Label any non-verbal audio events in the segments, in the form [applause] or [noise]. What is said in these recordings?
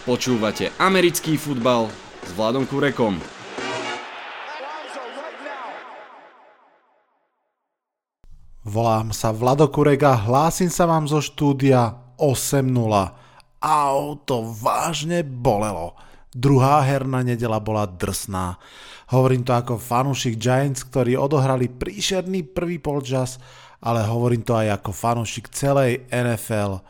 Počúvate americký futbal s Vladom Kurekom. Volám sa Vlado Kurek a hlásim sa vám zo štúdia 8.0. Au, to vážne bolelo. Druhá herná nedela bola drsná. Hovorím to ako fanúšik Giants, ktorí odohrali príšerný prvý polčas, ale hovorím to aj ako fanúšik celej NFL.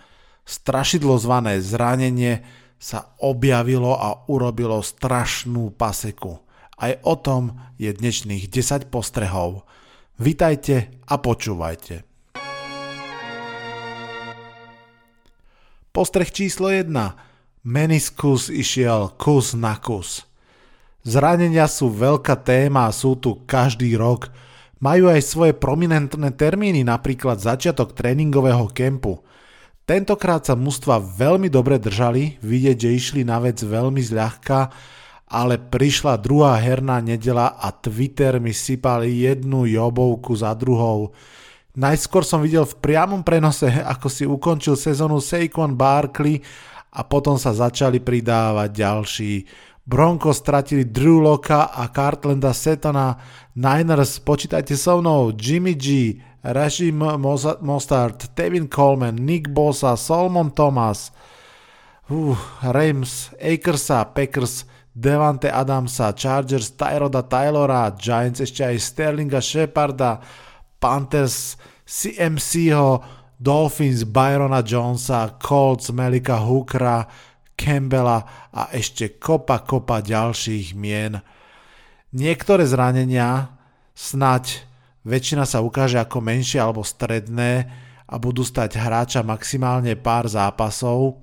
Strašidlo zvané zranenie sa objavilo a urobilo strašnú paseku. Aj o tom je dnešných 10 postrehov. Vitajte a počúvajte. Postreh číslo 1. Meniskus išiel kus na kus. Zranenia sú veľká téma a sú tu každý rok. Majú aj svoje prominentné termíny, napríklad začiatok tréningového kempu – Tentokrát sa mužstva veľmi dobre držali, vidieť, že išli na vec veľmi zľahka, ale prišla druhá herná nedela a Twitter mi sypali jednu jobovku za druhou. Najskôr som videl v priamom prenose, ako si ukončil sezónu Saquon Barkley a potom sa začali pridávať ďalší. Broncos stratili Drew Locka a Cartlanda Setona, Niners, počítajte so mnou, Jimmy G, Rashim Mostard, Tevin Coleman, Nick Bosa, Solomon Thomas, uh, Rams, Akersa, Packers, Devante Adamsa, Chargers, Tyroda Taylora, Giants ešte aj Sterlinga Sheparda, Panthers, CMCho, Dolphins, Byrona Jonesa, Colts, Melika Hookera, Campbella a ešte kopa kopa ďalších mien. Niektoré zranenia snať väčšina sa ukáže ako menšie alebo stredné a budú stať hráča maximálne pár zápasov.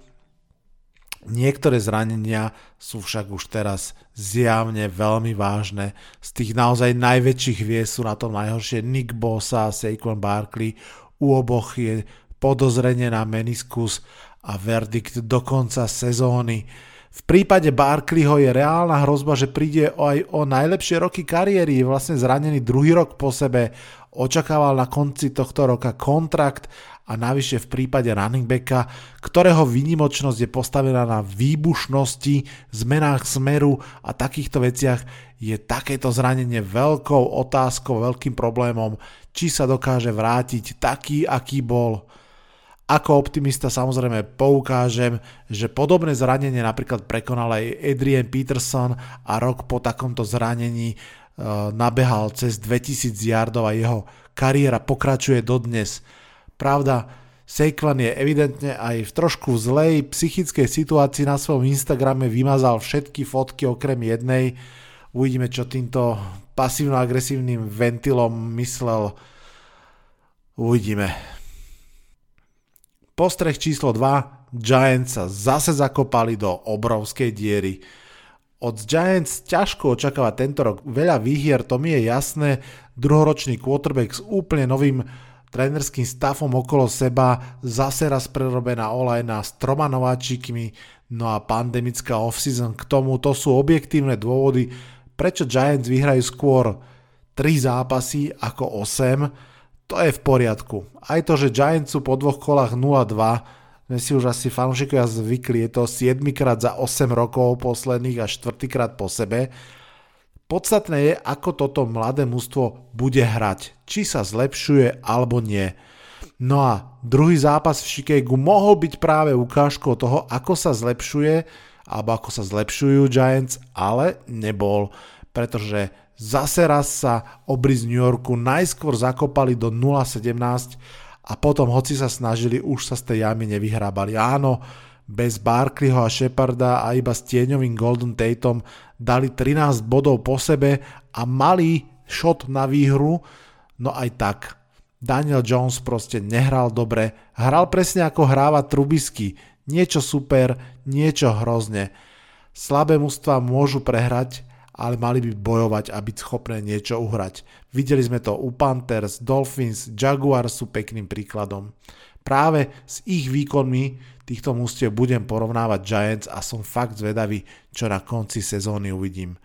Niektoré zranenia sú však už teraz zjavne veľmi vážne. Z tých naozaj najväčších vie sú na tom najhoršie Nick Bosa a Saquon Barkley. U oboch je podozrenie na meniskus a verdikt do konca sezóny. V prípade Barkleyho je reálna hrozba, že príde aj o najlepšie roky kariéry, je vlastne zranený druhý rok po sebe, očakával na konci tohto roka kontrakt a navyše v prípade running backa, ktorého výnimočnosť je postavená na výbušnosti, zmenách smeru a takýchto veciach, je takéto zranenie veľkou otázkou, veľkým problémom, či sa dokáže vrátiť taký, aký bol. Ako optimista samozrejme poukážem, že podobné zranenie napríklad prekonal aj Adrian Peterson a rok po takomto zranení uh, nabehal cez 2000 yardov a jeho kariéra pokračuje dodnes. Pravda, Saquon je evidentne aj v trošku zlej psychickej situácii na svojom Instagrame vymazal všetky fotky okrem jednej. Uvidíme, čo týmto pasívno-agresívnym ventilom myslel. Uvidíme. Postreh číslo 2. Giants sa zase zakopali do obrovskej diery. Od Giants ťažko očakávať tento rok veľa výhier, to mi je jasné. Druhoročný quarterback s úplne novým trénerským stafom okolo seba, zase raz prerobená olajna s troma nováčikmi, no a pandemická offseason k tomu, to sú objektívne dôvody, prečo Giants vyhrajú skôr 3 zápasy ako 8 to je v poriadku. Aj to, že Giants sú po dvoch kolách 0-2, sme si už asi fanúšikovia zvykli, je to 7 krát za 8 rokov posledných a 4 krát po sebe. Podstatné je, ako toto mladé mužstvo bude hrať, či sa zlepšuje alebo nie. No a druhý zápas v Chicagu mohol byť práve ukážkou toho, ako sa zlepšuje, alebo ako sa zlepšujú Giants, ale nebol, pretože Zase raz sa obry z New Yorku najskôr zakopali do 0,17 a potom, hoci sa snažili, už sa z tej jamy nevyhrábali. Áno, bez Barkleyho a Sheparda a iba s tieňovým Golden Tatum dali 13 bodov po sebe a mali shot na výhru, no aj tak. Daniel Jones proste nehral dobre, hral presne ako hráva Trubisky, niečo super, niečo hrozne. Slabé mužstva môžu prehrať, ale mali by bojovať a byť schopné niečo uhrať. Videli sme to u Panthers, Dolphins, Jaguars sú pekným príkladom. Práve s ich výkonmi týchto mústiev budem porovnávať Giants a som fakt zvedavý, čo na konci sezóny uvidím.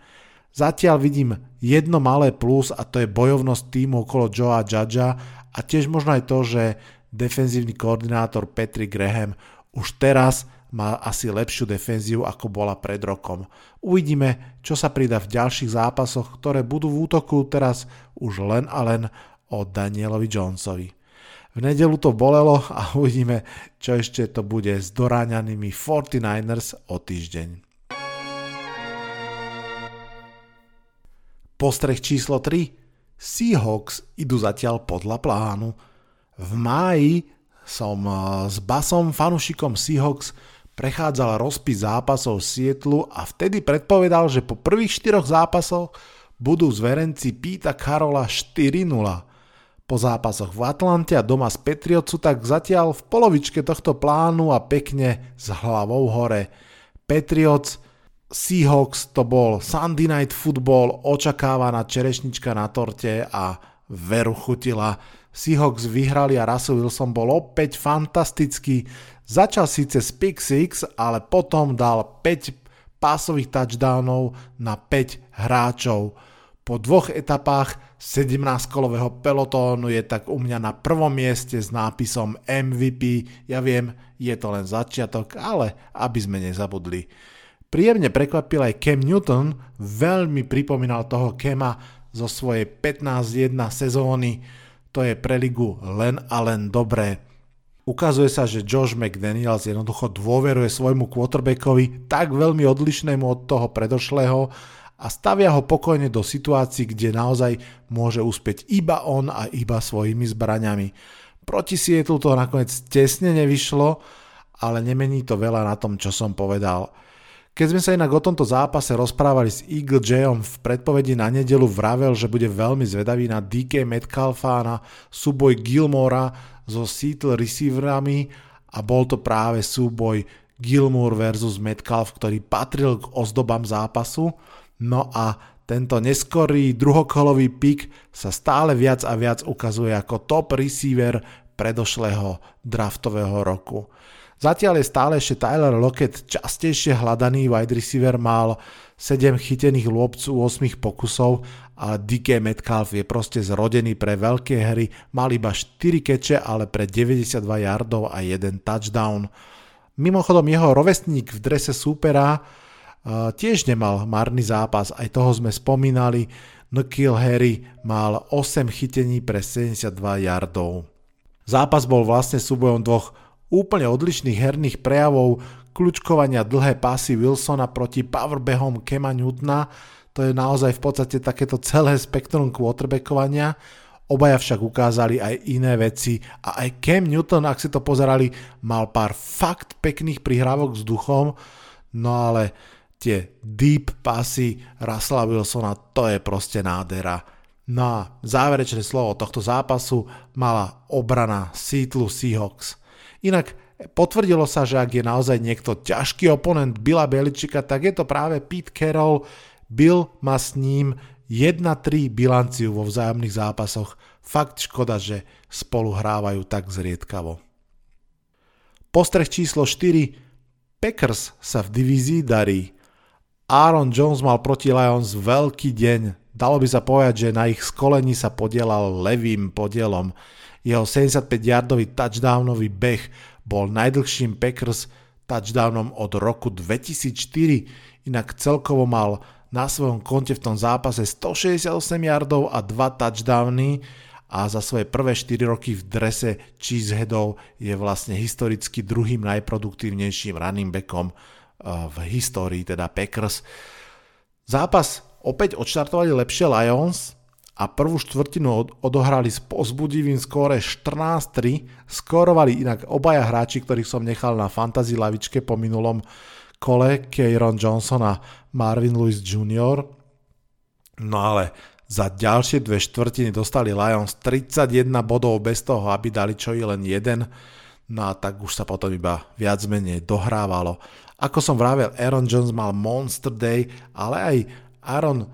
Zatiaľ vidím jedno malé plus a to je bojovnosť týmu okolo Joea Judgea a tiež možno aj to, že defenzívny koordinátor Patrick Graham už teraz má asi lepšiu defenziu ako bola pred rokom. Uvidíme, čo sa pridá v ďalších zápasoch, ktoré budú v útoku teraz už len a len o Danielovi Jonesovi. V nedelu to bolelo a [laughs] uvidíme, čo ešte to bude s doráňanými 49ers o týždeň. Postreh číslo 3. Seahawks idú zatiaľ podľa plánu. V máji som eh, s basom fanušikom Seahawks prechádzal rozpis zápasov Sietlu a vtedy predpovedal, že po prvých štyroch zápasoch budú zverenci Píta Karola 4-0. Po zápasoch v Atlante a doma z Patriotsu tak zatiaľ v polovičke tohto plánu a pekne s hlavou hore. Patriots Seahawks to bol Sunday Night Football, očakávaná čerešnička na torte a veru chutila. Seahawks vyhrali a Russell Wilson bol opäť fantastický. Začal síce z pick 6, ale potom dal 5 pásových touchdownov na 5 hráčov. Po dvoch etapách 17-kolového pelotónu je tak u mňa na prvom mieste s nápisom MVP. Ja viem, je to len začiatok, ale aby sme nezabudli. Príjemne prekvapil aj Cam Newton, veľmi pripomínal toho Kema zo svojej 15-1 sezóny. To je pre ligu len a len dobré. Ukazuje sa, že Josh McDaniels jednoducho dôveruje svojmu quarterbackovi tak veľmi odlišnému od toho predošlého a stavia ho pokojne do situácií, kde naozaj môže uspieť iba on a iba svojimi zbraňami. Proti Sietlu to nakoniec tesne nevyšlo, ale nemení to veľa na tom, čo som povedal. Keď sme sa inak o tomto zápase rozprávali s Eagle Jayom v predpovedi na nedelu vravel, že bude veľmi zvedavý na DK Metcalfa na súboj Gilmora so Seattle receiverami a bol to práve súboj Gilmore versus Metcalf, ktorý patril k ozdobám zápasu. No a tento neskorý druhokolový pik sa stále viac a viac ukazuje ako top receiver predošlého draftového roku. Zatiaľ je stále ešte Tyler Lockett častejšie hľadaný wide receiver, mal 7 chytených lôbcu 8 pokusov a DK Metcalf je proste zrodený pre veľké hry, mal iba 4 keče, ale pre 92 yardov a 1 touchdown. Mimochodom jeho rovesník v drese súpera uh, tiež nemal marný zápas, aj toho sme spomínali, Nikhil Harry mal 8 chytení pre 72 yardov. Zápas bol vlastne súbojom dvoch úplne odlišných herných prejavov kľúčkovania dlhé pásy Wilsona proti powerbehom Kema Newtona, to je naozaj v podstate takéto celé spektrum quarterbackovania. Obaja však ukázali aj iné veci a aj Cam Newton, ak si to pozerali, mal pár fakt pekných prihrávok s duchom, no ale tie deep pasy Russella Wilsona, to je proste nádhera. No a záverečné slovo tohto zápasu mala obrana Seattle Seahawks. Inak potvrdilo sa, že ak je naozaj niekto ťažký oponent Billa Beličika, tak je to práve Pete Carroll. Bill má s ním 1-3 bilanciu vo vzájomných zápasoch. Fakt škoda, že spolu hrávajú tak zriedkavo. Postreh číslo 4. Packers sa v divízii darí. Aaron Jones mal proti Lions veľký deň. Dalo by sa povedať, že na ich skolení sa podielal levým podielom. Jeho 75-yardový touchdownový beh bol najdlhším Packers touchdownom od roku 2004, inak celkovo mal na svojom konte v tom zápase 168 yardov a 2 touchdowny a za svoje prvé 4 roky v drese Cheeseheadov je vlastne historicky druhým najproduktívnejším running backom eh, v histórii, teda Packers. Zápas opäť odštartovali lepšie Lions, a prvú štvrtinu odohrali s pozbudivým skóre 14-3, skórovali inak obaja hráči, ktorých som nechal na fantasy lavičke po minulom kole, Kieron Johnson a Marvin Lewis Jr. No ale za ďalšie dve štvrtiny dostali Lions 31 bodov bez toho, aby dali čo i len jeden. No a tak už sa potom iba viac menej dohrávalo. Ako som vravel, Aaron Jones mal Monster Day, ale aj Aaron,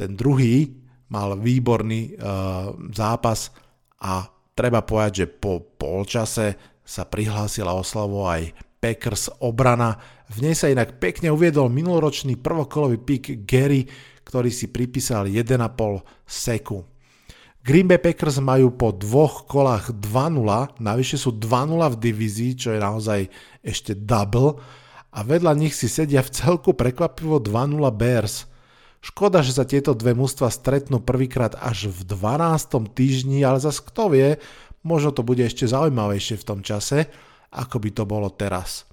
ten druhý, mal výborný uh, zápas a treba povedať, že po polčase sa prihlásila oslavo aj Packers obrana. V nej sa inak pekne uviedol minuloročný prvokolový pik Gary, ktorý si pripísal 1,5 seku. Green Bay Packers majú po dvoch kolách 2-0, navyše sú 2-0 v divízii, čo je naozaj ešte double a vedľa nich si sedia v celku prekvapivo 2-0 Bears. Škoda, že sa tieto dve mužstva stretnú prvýkrát až v 12. týždni, ale zas kto vie, možno to bude ešte zaujímavejšie v tom čase, ako by to bolo teraz.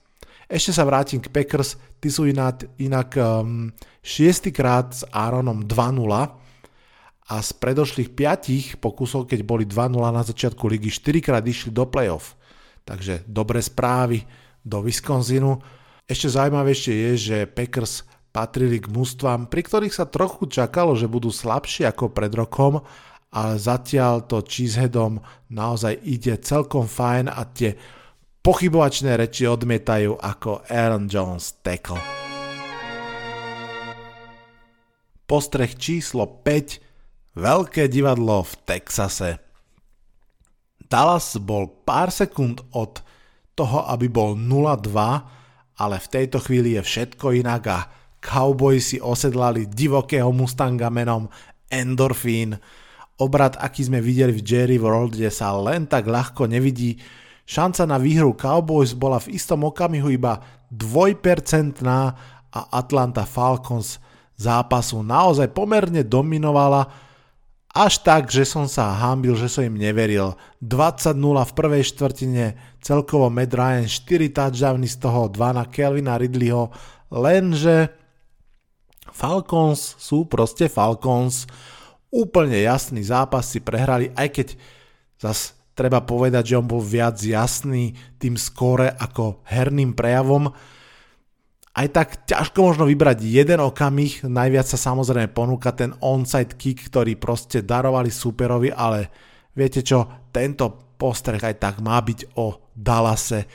Ešte sa vrátim k Packers, tí sú inak, inak um, šiestýkrát s Aaronom 2-0, a z predošlých 5 pokusov, keď boli 2-0 na začiatku ligy, 4 krát išli do playoff. Takže dobré správy do Wisconsinu. Ešte zaujímavejšie je, že Packers patrili k mústvám, pri ktorých sa trochu čakalo, že budú slabšie ako pred rokom, ale zatiaľ to Cheeseheadom naozaj ide celkom fajn a tie pochybovačné reči odmietajú ako Aaron Jones tackle. Postreh číslo 5 Veľké divadlo v Texase. Dallas bol pár sekúnd od toho, aby bol 0-2, ale v tejto chvíli je všetko inak a Cowboys si osedlali divokého Mustanga menom Endorphin. Obrad, aký sme videli v Jerry World, kde sa len tak ľahko nevidí. Šanca na výhru Cowboys bola v istom okamihu iba 2% a Atlanta Falcons zápasu naozaj pomerne dominovala až tak, že som sa hambil, že som im neveril. 20-0 v prvej štvrtine, celkovo Matt Ryan 4 touchdowny z toho 2 na Kelvina Ridleyho, lenže Falcons sú proste Falcons. Úplne jasný zápas si prehrali, aj keď zas treba povedať, že on bol viac jasný tým skóre ako herným prejavom aj tak ťažko možno vybrať jeden okamih, najviac sa samozrejme ponúka ten onside kick, ktorý proste darovali superovi, ale viete čo, tento postreh aj tak má byť o Dallase.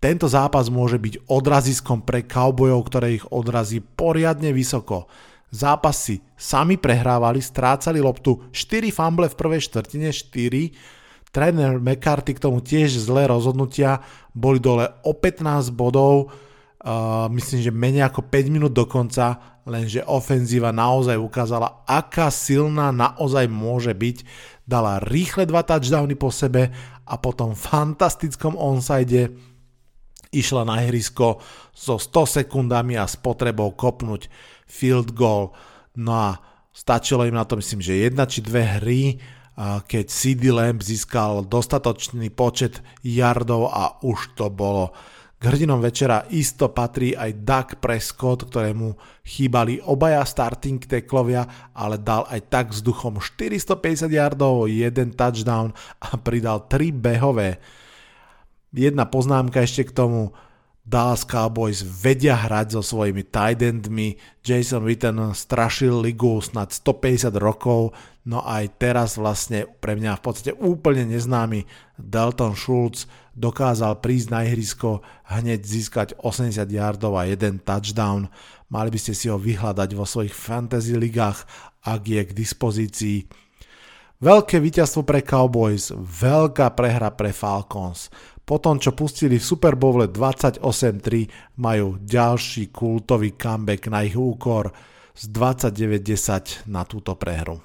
Tento zápas môže byť odraziskom pre Cowboyov, ktoré ich odrazí poriadne vysoko. Zápas si sami prehrávali, strácali loptu, 4 fumble v prvej štvrtine, 4. Tréner McCarthy k tomu tiež zlé rozhodnutia, boli dole o 15 bodov, Uh, myslím, že menej ako 5 minút do konca, lenže ofenzíva naozaj ukázala, aká silná naozaj môže byť. Dala rýchle dva touchdowny po sebe a potom fantastickom onside išla na ihrisko so 100 sekundami a s potrebou kopnúť field goal. No a stačilo im na to myslím, že jedna či dve hry, keď CD Lamb získal dostatočný počet yardov a už to bolo k hrdinom večera isto patrí aj Doug Prescott, ktorému chýbali obaja starting teklovia, ale dal aj tak s duchom 450 yardov, jeden touchdown a pridal 3 behové. Jedna poznámka ešte k tomu, Dallas Cowboys vedia hrať so svojimi tight endmi, Jason Witten strašil ligu snad 150 rokov, no aj teraz vlastne pre mňa v podstate úplne neznámy Dalton Schultz dokázal prísť na ihrisko, hneď získať 80 yardov a jeden touchdown. Mali by ste si ho vyhľadať vo svojich fantasy ligách, ak je k dispozícii. Veľké víťazstvo pre Cowboys, veľká prehra pre Falcons. Po tom, čo pustili v Super Bowl 28-3, majú ďalší kultový comeback na ich úkor z 29-10 na túto prehru.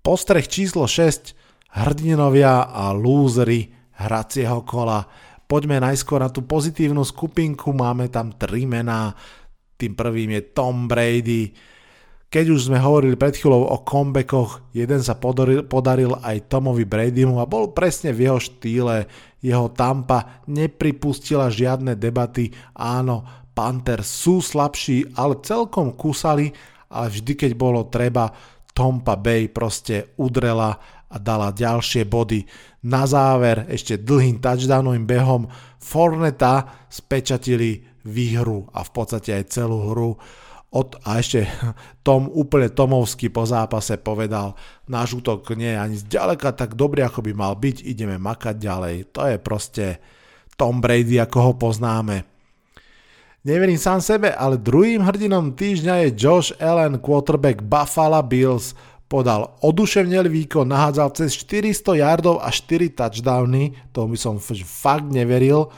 Postreh číslo 6 hrdinovia a lúzry hracieho kola. Poďme najskôr na tú pozitívnu skupinku, máme tam tri mená. Tým prvým je Tom Brady. Keď už sme hovorili pred chvíľou o comebackoch, jeden sa podaril, podaril aj Tomovi Bradymu a bol presne v jeho štýle. Jeho Tampa nepripustila žiadne debaty. Áno, Panthers sú slabší, ale celkom kusali, ale vždy keď bolo treba, Tompa Bay proste udrela a dala ďalšie body. Na záver ešte dlhým touchdownovým behom Forneta spečatili výhru a v podstate aj celú hru. Od, a ešte Tom úplne Tomovsky po zápase povedal, náš útok nie je ani zďaleka tak dobrý, ako by mal byť, ideme makať ďalej. To je proste Tom Brady, ako ho poznáme. Neverím sám sebe, ale druhým hrdinom týždňa je Josh Allen, quarterback Buffalo Bills, podal oduševnelý výkon, nahádzal cez 400 yardov a 4 touchdowny, to by som fakt neveril.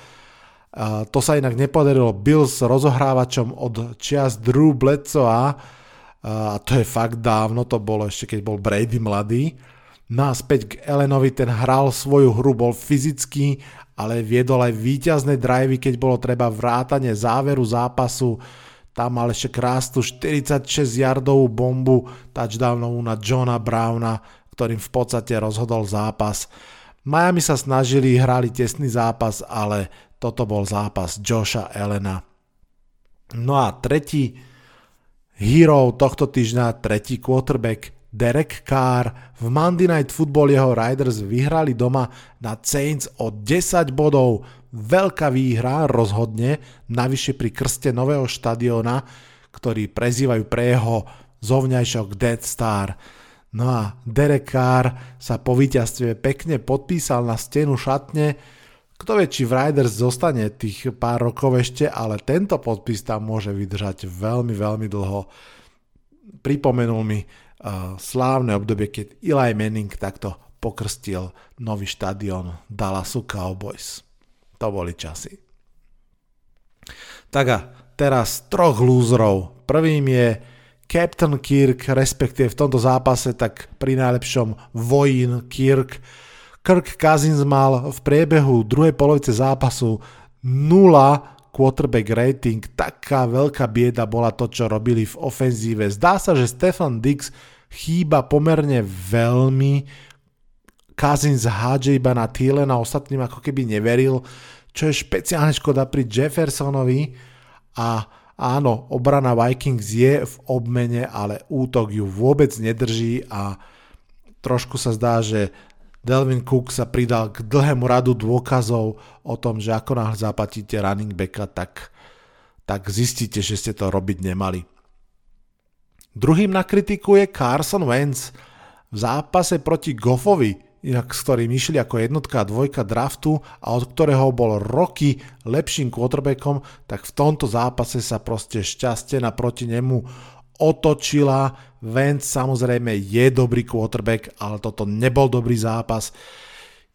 To sa inak nepodarilo Bills rozohrávačom od čias Drew Bledsoa. a to je fakt dávno, to bolo ešte keď bol Brady mladý. No a späť k Elenovi, ten hral svoju hru, bol fyzický, ale viedol aj výťazné drivey, keď bolo treba vrátanie záveru zápasu. Tam mal ešte krásnu 46 yardovú bombu touchdownovú na Johna Browna, ktorým v podstate rozhodol zápas. Miami sa snažili, hrali tesný zápas, ale toto bol zápas Josha Elena. No a tretí hero tohto týždňa, tretí quarterback Derek Carr. V Monday Night Football jeho Riders vyhrali doma na Saints o 10 bodov. Veľká výhra rozhodne, navyše pri krste nového štadiona, ktorý prezývajú pre jeho zovňajšok Dead Star. No a Derek Carr sa po víťazstve pekne podpísal na stenu šatne. Kto vie, či v Riders zostane tých pár rokov ešte, ale tento podpis tam môže vydržať veľmi, veľmi dlho. Pripomenul mi slávne obdobie, keď Eli Manning takto pokrstil nový štadión Dallasu Cowboys. To boli časy. Tak a teraz troch lúzrov. Prvým je Captain Kirk, respektíve v tomto zápase tak pri najlepšom vojín Kirk. Kirk Cousins mal v priebehu druhej polovice zápasu 0 quarterback rating, taká veľká bieda bola to, čo robili v ofenzíve. Zdá sa, že Stefan Dix chýba pomerne veľmi. Cousins hádže iba na a ostatným ako keby neveril, čo je špeciálne škoda pri Jeffersonovi a áno, obrana Vikings je v obmene, ale útok ju vôbec nedrží a trošku sa zdá, že Delvin Cook sa pridal k dlhému radu dôkazov o tom, že ako náhle zaplatíte running backa, tak, tak zistíte, že ste to robiť nemali. Druhým na kritiku je Carson Wentz v zápase proti Goffovi, s ktorým išli ako jednotka a dvojka draftu a od ktorého bol roky lepším quarterbackom, tak v tomto zápase sa proste šťastie naproti nemu otočila. Vance samozrejme je dobrý quarterback, ale toto nebol dobrý zápas.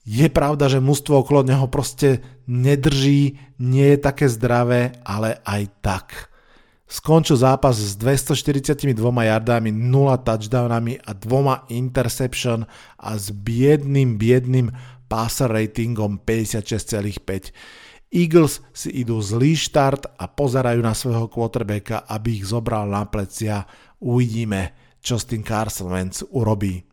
Je pravda, že mužstvo okolo neho proste nedrží, nie je také zdravé, ale aj tak. Skončil zápas s 242 yardami, 0 touchdownami a dvoma interception a s biedným, biedným passer ratingom 56,5. Eagles si idú zlý štart a pozerajú na svojho quarterbacka, aby ich zobral na plecia. Uvidíme, čo s tým Carson Wentz urobí.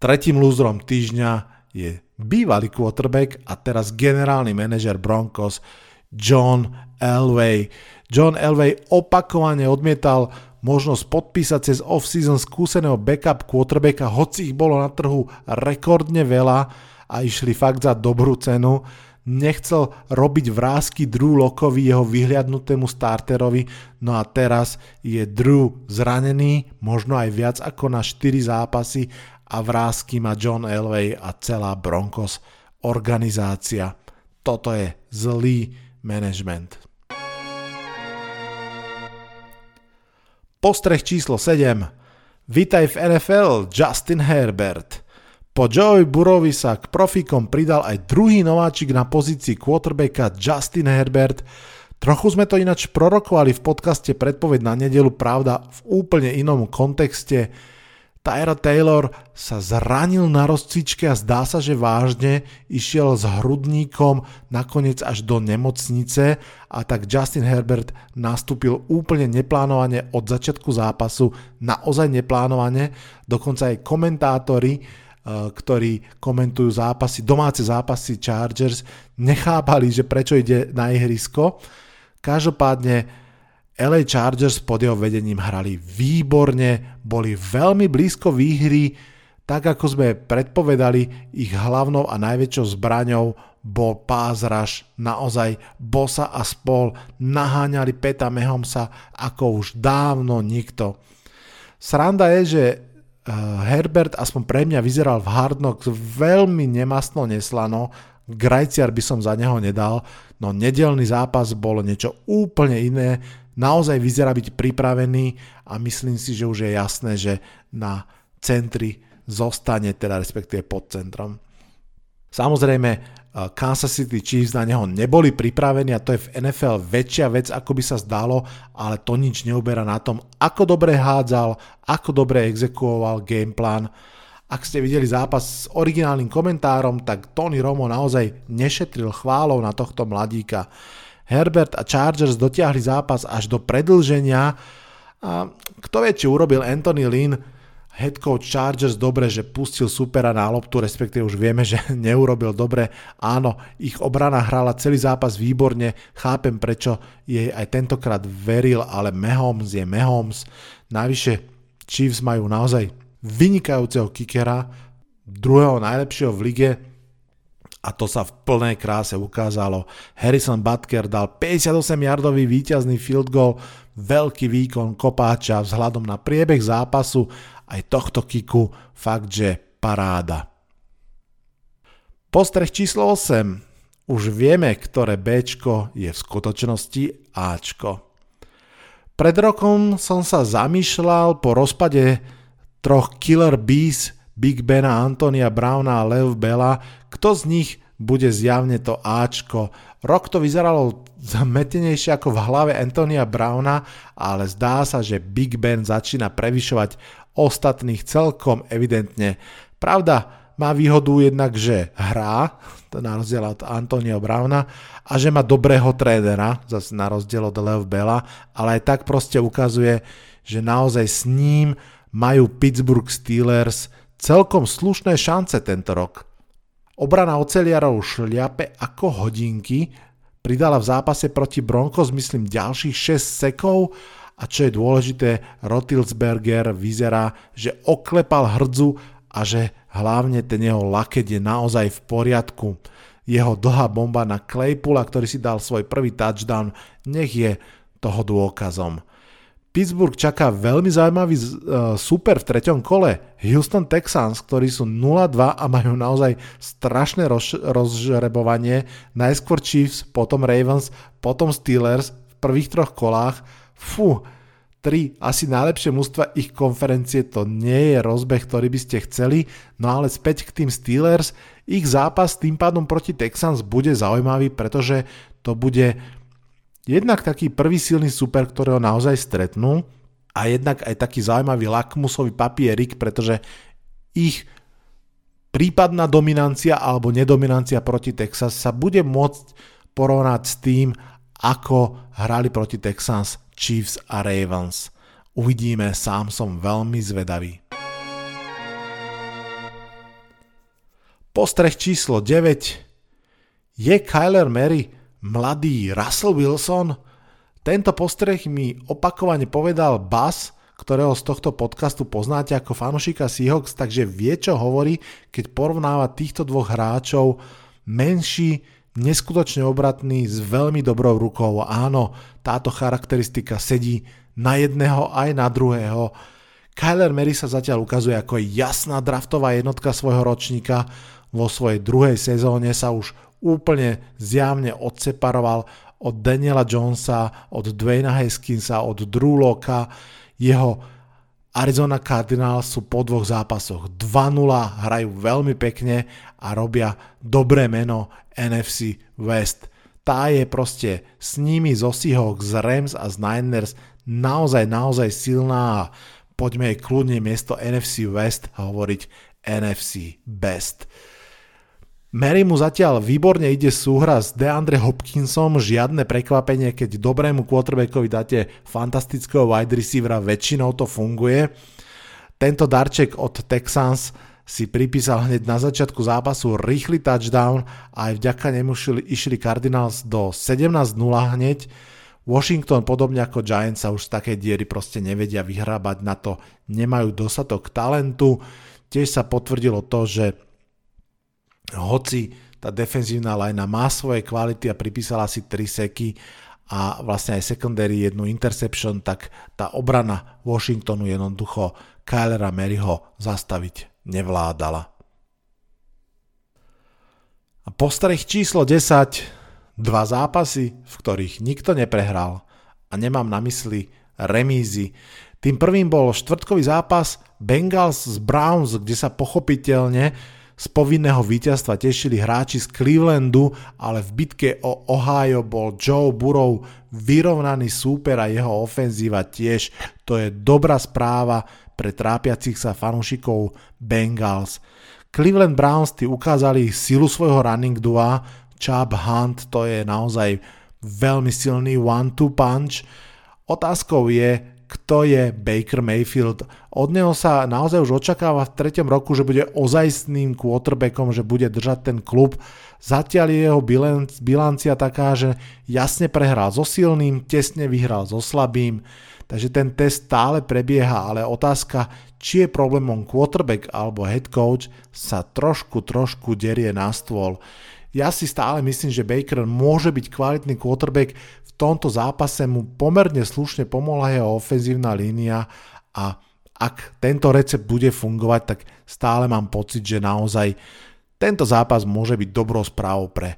Tretím lúzrom týždňa je bývalý quarterback a teraz generálny manažer Broncos John Elway. John Elway opakovane odmietal možnosť podpísať cez off-season skúseného backup quarterbacka, hoci ich bolo na trhu rekordne veľa a išli fakt za dobrú cenu. Nechcel robiť vrázky Drew Lockovi, jeho vyhliadnutému starterovi, no a teraz je Drew zranený, možno aj viac ako na 4 zápasy a vrázky má John Elway a celá Broncos organizácia. Toto je zlý management. Postreh číslo 7. Vítaj v NFL, Justin Herbert. Po Joey Burovi sa k profikom pridal aj druhý nováčik na pozícii quarterbacka Justin Herbert. Trochu sme to ináč prorokovali v podcaste Predpoveď na nedelu, pravda v úplne inom kontexte. Tyra Taylor sa zranil na rozcvičke a zdá sa, že vážne išiel s hrudníkom nakoniec až do nemocnice a tak Justin Herbert nastúpil úplne neplánovane od začiatku zápasu, naozaj neplánovane, dokonca aj komentátori Eh, ktorí komentujú zápasy, domáce zápasy Chargers, nechápali, že prečo ide na ihrisko. Každopádne LA Chargers pod jeho vedením hrali výborne, boli veľmi blízko výhry, tak ako sme predpovedali, ich hlavnou a najväčšou zbraňou bol rush, naozaj Bosa a spol naháňali Peta Mehomsa ako už dávno nikto. Sranda je, že Eh, Herbert aspoň pre mňa vyzeral v Hard Knocks veľmi nemastno neslano, Grajciar by som za neho nedal, no nedelný zápas bolo niečo úplne iné, naozaj vyzerá byť pripravený a myslím si, že už je jasné, že na centri zostane, teda respektíve pod centrom. Samozrejme, Kansas City Chiefs na neho neboli pripravení a to je v NFL väčšia vec, ako by sa zdalo, ale to nič neuberá na tom, ako dobre hádzal, ako dobre exekuoval gameplan. Ak ste videli zápas s originálnym komentárom, tak Tony Romo naozaj nešetril chválou na tohto mladíka. Herbert a Chargers dotiahli zápas až do predlženia a kto vie, či urobil Anthony Lynn, head coach Chargers dobre, že pustil supera na loptu, respektíve už vieme, [laughs] že neurobil dobre. Áno, ich obrana hrala celý zápas výborne, chápem prečo jej aj tentokrát veril, ale Mahomes je Mahomes. Navyše Chiefs majú naozaj vynikajúceho kickera, druhého najlepšieho v lige a to sa v plnej kráse ukázalo. Harrison Butker dal 58-yardový víťazný field goal, veľký výkon kopáča vzhľadom na priebeh zápasu aj tohto kiku fakt, že paráda. Postreh číslo 8. Už vieme, ktoré B je v skutočnosti Ačko. Pred rokom som sa zamýšľal po rozpade troch Killer Bees, Big Bena, Antonia Browna a Lev Bella, kto z nich bude zjavne to Ačko. Rok to vyzeralo zmetenejšie ako v hlave Antonia Browna, ale zdá sa, že Big Ben začína prevyšovať ostatných celkom evidentne. Pravda, má výhodu jednak, že hrá, na rozdiel od Antonio Browna, a že má dobrého trénera, zase na rozdiel od Lev Bella, ale aj tak proste ukazuje, že naozaj s ním majú Pittsburgh Steelers celkom slušné šance tento rok. Obrana oceliarov šliape ako hodinky, pridala v zápase proti Broncos myslím ďalších 6 sekov a čo je dôležité, Rotilsberger vyzerá, že oklepal hrdzu a že hlavne ten jeho laket je naozaj v poriadku. Jeho dlhá bomba na Claypoola, ktorý si dal svoj prvý touchdown, nech je toho dôkazom. Pittsburgh čaká veľmi zaujímavý uh, super v treťom kole. Houston Texans, ktorí sú 0-2 a majú naozaj strašné roz, rozžrebovanie. Najskôr Chiefs, potom Ravens, potom Steelers v prvých troch kolách fú, tri asi najlepšie mužstva ich konferencie, to nie je rozbeh, ktorý by ste chceli, no ale späť k tým Steelers, ich zápas tým pádom proti Texans bude zaujímavý, pretože to bude jednak taký prvý silný super, ktorého naozaj stretnú a jednak aj taký zaujímavý lakmusový papierik, pretože ich prípadná dominancia alebo nedominancia proti Texas sa bude môcť porovnať s tým, ako hrali proti Texans Chiefs a Ravens. Uvidíme, sám som veľmi zvedavý. Postreh číslo 9. Je Kyler Mary mladý Russell Wilson? Tento postreh mi opakovane povedal Bas, ktorého z tohto podcastu poznáte ako fanušika Seahawks, takže vie, čo hovorí, keď porovnáva týchto dvoch hráčov menší, neskutočne obratný s veľmi dobrou rukou. Áno, táto charakteristika sedí na jedného aj na druhého. Kyler Mary sa zatiaľ ukazuje ako jasná draftová jednotka svojho ročníka. Vo svojej druhej sezóne sa už úplne zjavne odseparoval od Daniela Jonesa, od Dwayna Haskinsa, od Drew Locka. Jeho Arizona Cardinals sú po dvoch zápasoch 2-0, hrajú veľmi pekne a robia dobré meno NFC West. Tá je proste s nimi zo Seahawks, z Rams a z Niners naozaj, naozaj silná a poďme jej kľudne miesto NFC West hovoriť NFC Best. Mary mu zatiaľ výborne ide súhra s DeAndre Hopkinsom, žiadne prekvapenie, keď dobrému quarterbackovi dáte fantastického wide receivera, väčšinou to funguje. Tento darček od Texans si pripísal hneď na začiatku zápasu rýchly touchdown a aj vďaka nemu šli, išli Cardinals do 17-0 hneď. Washington podobne ako Giants sa už z takej diery proste nevedia vyhrábať na to, nemajú dostatok talentu. Tiež sa potvrdilo to, že hoci tá defenzívna lajna má svoje kvality a pripísala si 3 seky a vlastne aj secondary jednu interception, tak tá obrana Washingtonu jednoducho Kylera Maryho zastaviť nevládala. A postreh číslo 10, dva zápasy, v ktorých nikto neprehral a nemám na mysli remízy. Tým prvým bol štvrtkový zápas Bengals z Browns, kde sa pochopiteľne z povinného víťazstva tešili hráči z Clevelandu, ale v bitke o Ohio bol Joe Burrow vyrovnaný súper a jeho ofenzíva tiež. To je dobrá správa pre trápiacich sa fanúšikov Bengals. Cleveland Browns ty ukázali silu svojho running dua, Chubb Hunt to je naozaj veľmi silný one-two punch. Otázkou je, kto je Baker Mayfield. Od neho sa naozaj už očakáva v treťom roku, že bude ozajstným quarterbackom, že bude držať ten klub. Zatiaľ je jeho bilancia taká, že jasne prehral so silným, tesne vyhral so slabým. Takže ten test stále prebieha, ale otázka, či je problémom quarterback alebo head coach, sa trošku, trošku derie na stôl. Ja si stále myslím, že Baker môže byť kvalitný quarterback, tomto zápase mu pomerne slušne pomohla jeho ofenzívna línia a ak tento recept bude fungovať, tak stále mám pocit, že naozaj tento zápas môže byť dobrou správou pre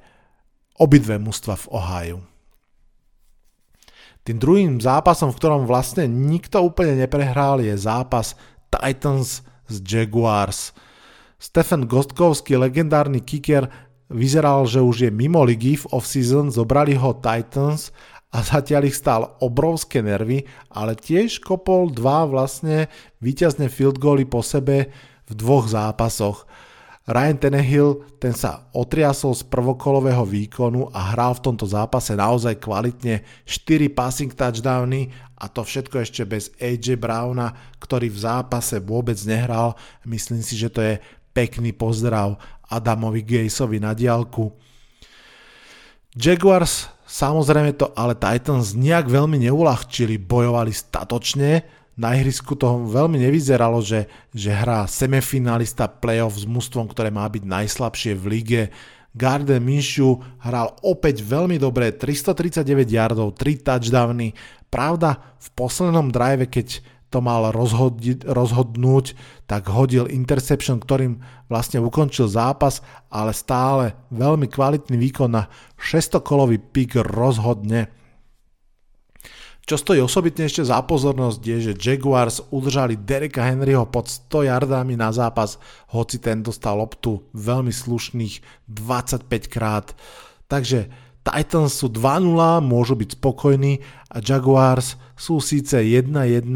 obidve mužstva v Ohio. Tým druhým zápasom, v ktorom vlastne nikto úplne neprehral, je zápas Titans z Jaguars. Stefan Gostkovský, legendárny kicker, vyzeral, že už je mimo ligy v off-season, zobrali ho Titans a zatiaľ ich stál obrovské nervy, ale tiež kopol dva vlastne víťazné field goally po sebe v dvoch zápasoch. Ryan Tenehill, ten sa otriasol z prvokolového výkonu a hral v tomto zápase naozaj kvalitne 4 passing touchdowny a to všetko ešte bez AJ Browna, ktorý v zápase vôbec nehral. Myslím si, že to je pekný pozdrav Adamovi Gaseovi na diálku. Jaguars samozrejme to ale Titans nejak veľmi neulahčili, bojovali statočne, na ihrisku to veľmi nevyzeralo, že, že hrá semifinalista playoff s mužstvom, ktoré má byť najslabšie v lige. Garden Minshew hral opäť veľmi dobre, 339 yardov, 3 touchdowny. Pravda, v poslednom drive, keď to mal rozhodi- rozhodnúť, tak hodil interception, ktorým vlastne ukončil zápas, ale stále veľmi kvalitný výkon na 600-kolový pik rozhodne. Čo stojí osobitne ešte za pozornosť je, že Jaguars udržali Dereka Henryho pod 100 yardami na zápas, hoci ten dostal loptu veľmi slušných 25 krát. Takže Titans sú 2-0, môžu byť spokojní a Jaguars sú síce 1-1,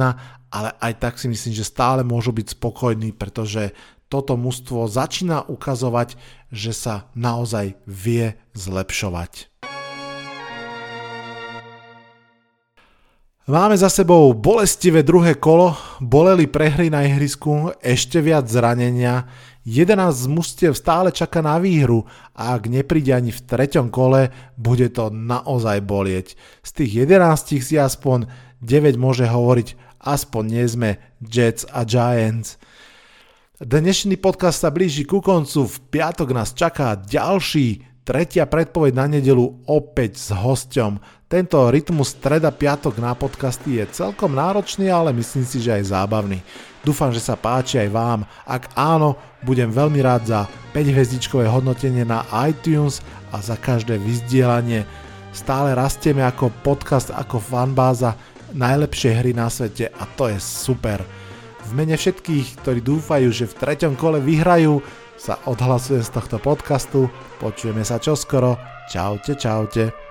ale aj tak si myslím, že stále môžu byť spokojní, pretože toto mužstvo začína ukazovať, že sa naozaj vie zlepšovať. Máme za sebou bolestivé druhé kolo, boleli prehry na ihrisku, ešte viac zranenia, 11 z mužstiev stále čaká na výhru a ak nepríde ani v treťom kole, bude to naozaj bolieť. Z tých 11 si aspoň 9 môže hovoriť aspoň nie sme Jets a Giants. Dnešný podcast sa blíži ku koncu, v piatok nás čaká ďalší, tretia predpoveď na nedelu opäť s hosťom. Tento rytmus streda piatok na podcasty je celkom náročný, ale myslím si, že aj zábavný. Dúfam, že sa páči aj vám. Ak áno, budem veľmi rád za 5 hvezdičkové hodnotenie na iTunes a za každé vyzdielanie. Stále rastieme ako podcast, ako fanbáza, najlepšie hry na svete a to je super. V mene všetkých, ktorí dúfajú, že v treťom kole vyhrajú, sa odhlasujem z tohto podcastu. Počujeme sa čoskoro. Čaute, čaute.